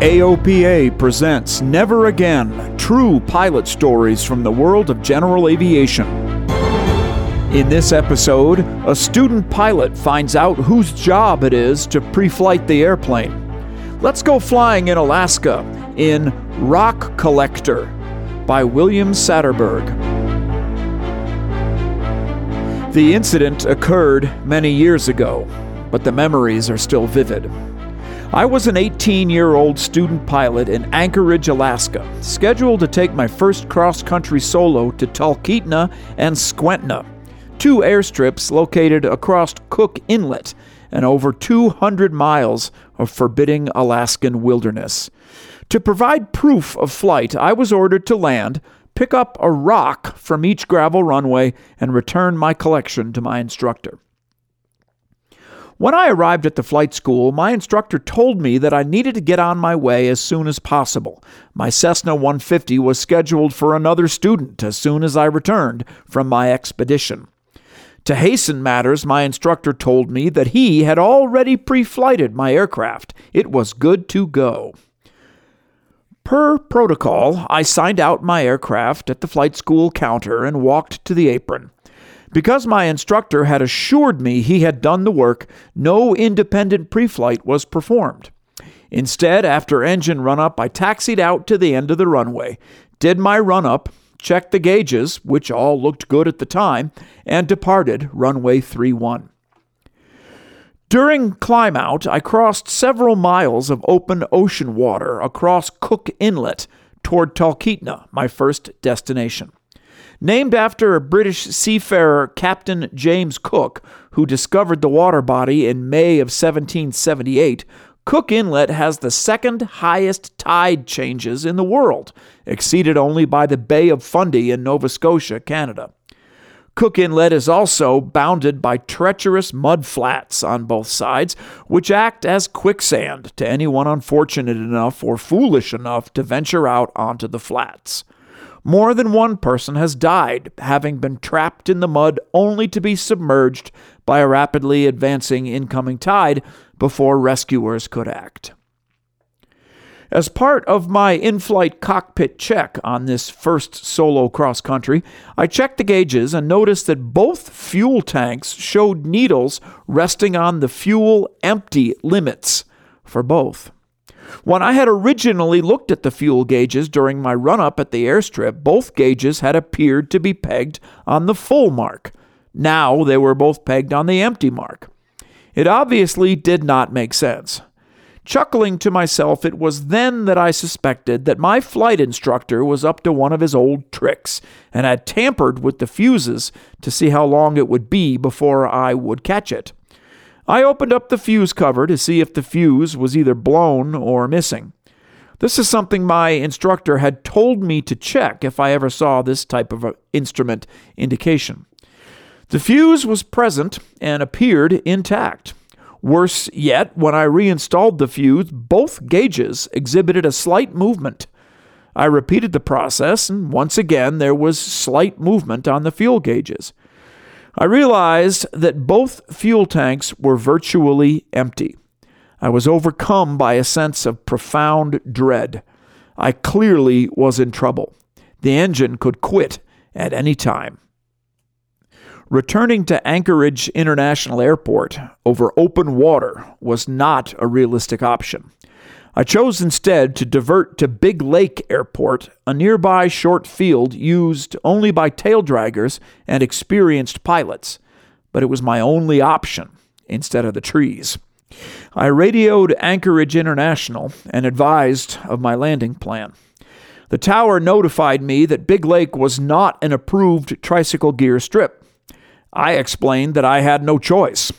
AOPA presents Never Again True Pilot Stories from the World of General Aviation. In this episode, a student pilot finds out whose job it is to pre flight the airplane. Let's go flying in Alaska in Rock Collector by William Satterberg. The incident occurred many years ago, but the memories are still vivid. I was an 18 year old student pilot in Anchorage, Alaska, scheduled to take my first cross country solo to Talkeetna and Skwentna, two airstrips located across Cook Inlet and over 200 miles of forbidding Alaskan wilderness. To provide proof of flight, I was ordered to land, pick up a rock from each gravel runway, and return my collection to my instructor. When I arrived at the flight school, my instructor told me that I needed to get on my way as soon as possible. My Cessna 150 was scheduled for another student as soon as I returned from my expedition. To hasten matters, my instructor told me that he had already pre flighted my aircraft. It was good to go. Per protocol, I signed out my aircraft at the flight school counter and walked to the apron. Because my instructor had assured me he had done the work, no independent pre flight was performed. Instead, after engine run up, I taxied out to the end of the runway, did my run up, checked the gauges, which all looked good at the time, and departed runway 31. During climb out, I crossed several miles of open ocean water across Cook Inlet toward Talkeetna, my first destination. Named after a British seafarer Captain James Cook, who discovered the water body in May of 1778, Cook Inlet has the second highest tide changes in the world, exceeded only by the Bay of Fundy in Nova Scotia, Canada. Cook Inlet is also bounded by treacherous mud flats on both sides, which act as quicksand to anyone unfortunate enough or foolish enough to venture out onto the flats. More than one person has died, having been trapped in the mud only to be submerged by a rapidly advancing incoming tide before rescuers could act. As part of my in flight cockpit check on this first solo cross country, I checked the gauges and noticed that both fuel tanks showed needles resting on the fuel empty limits for both. When I had originally looked at the fuel gauges during my run up at the airstrip, both gauges had appeared to be pegged on the full mark. Now they were both pegged on the empty mark. It obviously did not make sense. Chuckling to myself, it was then that I suspected that my flight instructor was up to one of his old tricks and had tampered with the fuses to see how long it would be before I would catch it. I opened up the fuse cover to see if the fuse was either blown or missing. This is something my instructor had told me to check if I ever saw this type of instrument indication. The fuse was present and appeared intact. Worse yet, when I reinstalled the fuse, both gauges exhibited a slight movement. I repeated the process, and once again there was slight movement on the fuel gauges. I realized that both fuel tanks were virtually empty. I was overcome by a sense of profound dread. I clearly was in trouble. The engine could quit at any time. Returning to Anchorage International Airport over open water was not a realistic option. I chose instead to divert to Big Lake Airport, a nearby short field used only by tail draggers and experienced pilots, but it was my only option instead of the trees. I radioed Anchorage International and advised of my landing plan. The tower notified me that Big Lake was not an approved tricycle gear strip. I explained that I had no choice.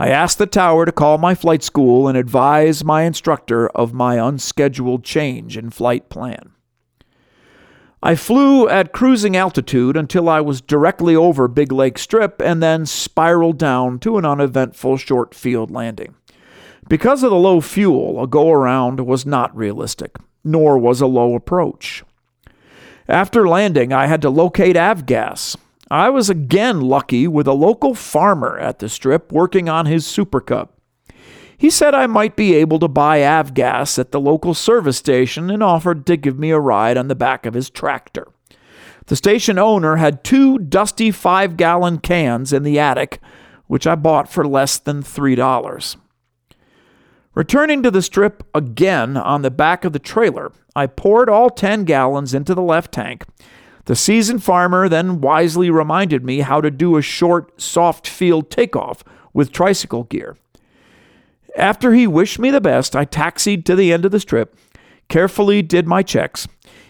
I asked the tower to call my flight school and advise my instructor of my unscheduled change in flight plan. I flew at cruising altitude until I was directly over Big Lake Strip and then spiraled down to an uneventful short field landing. Because of the low fuel, a go around was not realistic, nor was a low approach. After landing, I had to locate avgas, I was again lucky with a local farmer at the strip working on his Super Cub. He said I might be able to buy avgas at the local service station and offered to give me a ride on the back of his tractor. The station owner had two dusty five gallon cans in the attic, which I bought for less than $3. Returning to the strip again on the back of the trailer, I poured all 10 gallons into the left tank the seasoned farmer then wisely reminded me how to do a short, soft field takeoff with tricycle gear. After he wished me the best, I taxied to the end of the strip, carefully did my checks,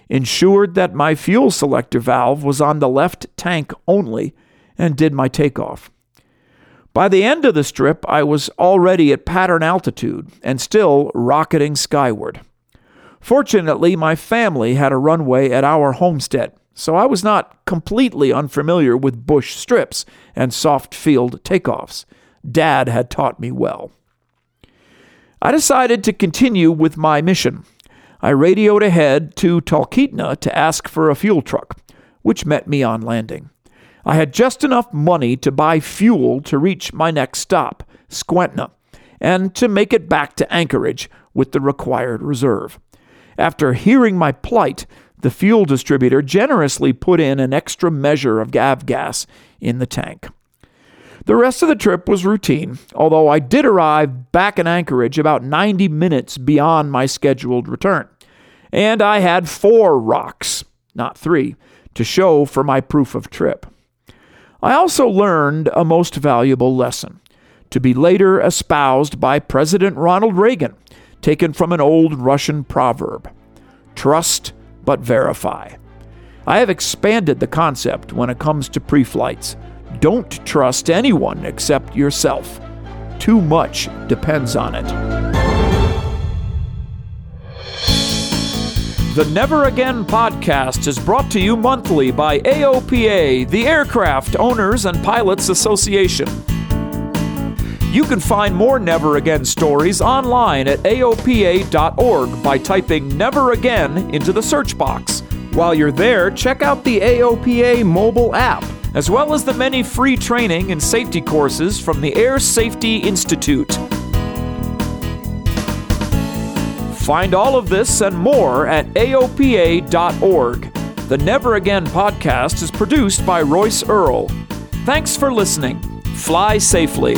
ensured that my fuel selector valve was on the left tank only, and did my takeoff. By the end of the strip, I was already at pattern altitude and still rocketing skyward. Fortunately, my family had a runway at our homestead, so I was not completely unfamiliar with bush strips and soft field takeoffs. Dad had taught me well. I decided to continue with my mission. I radioed ahead to Talkeetna to ask for a fuel truck, which met me on landing. I had just enough money to buy fuel to reach my next stop, Skwentna, and to make it back to Anchorage with the required reserve. After hearing my plight, the fuel distributor generously put in an extra measure of avgas in the tank. The rest of the trip was routine, although I did arrive back in Anchorage about 90 minutes beyond my scheduled return. And I had four rocks, not three, to show for my proof of trip. I also learned a most valuable lesson, to be later espoused by President Ronald Reagan, taken from an old Russian proverb Trust but verify. I have expanded the concept when it comes to pre flights. Don't trust anyone except yourself. Too much depends on it. The Never Again podcast is brought to you monthly by AOPA, the Aircraft Owners and Pilots Association. You can find more Never Again stories online at AOPA.org by typing Never Again into the search box. While you're there, check out the AOPA mobile app, as well as the many free training and safety courses from the Air Safety Institute. Find all of this and more at AOPA.org. The Never Again podcast is produced by Royce Earl. Thanks for listening. Fly safely.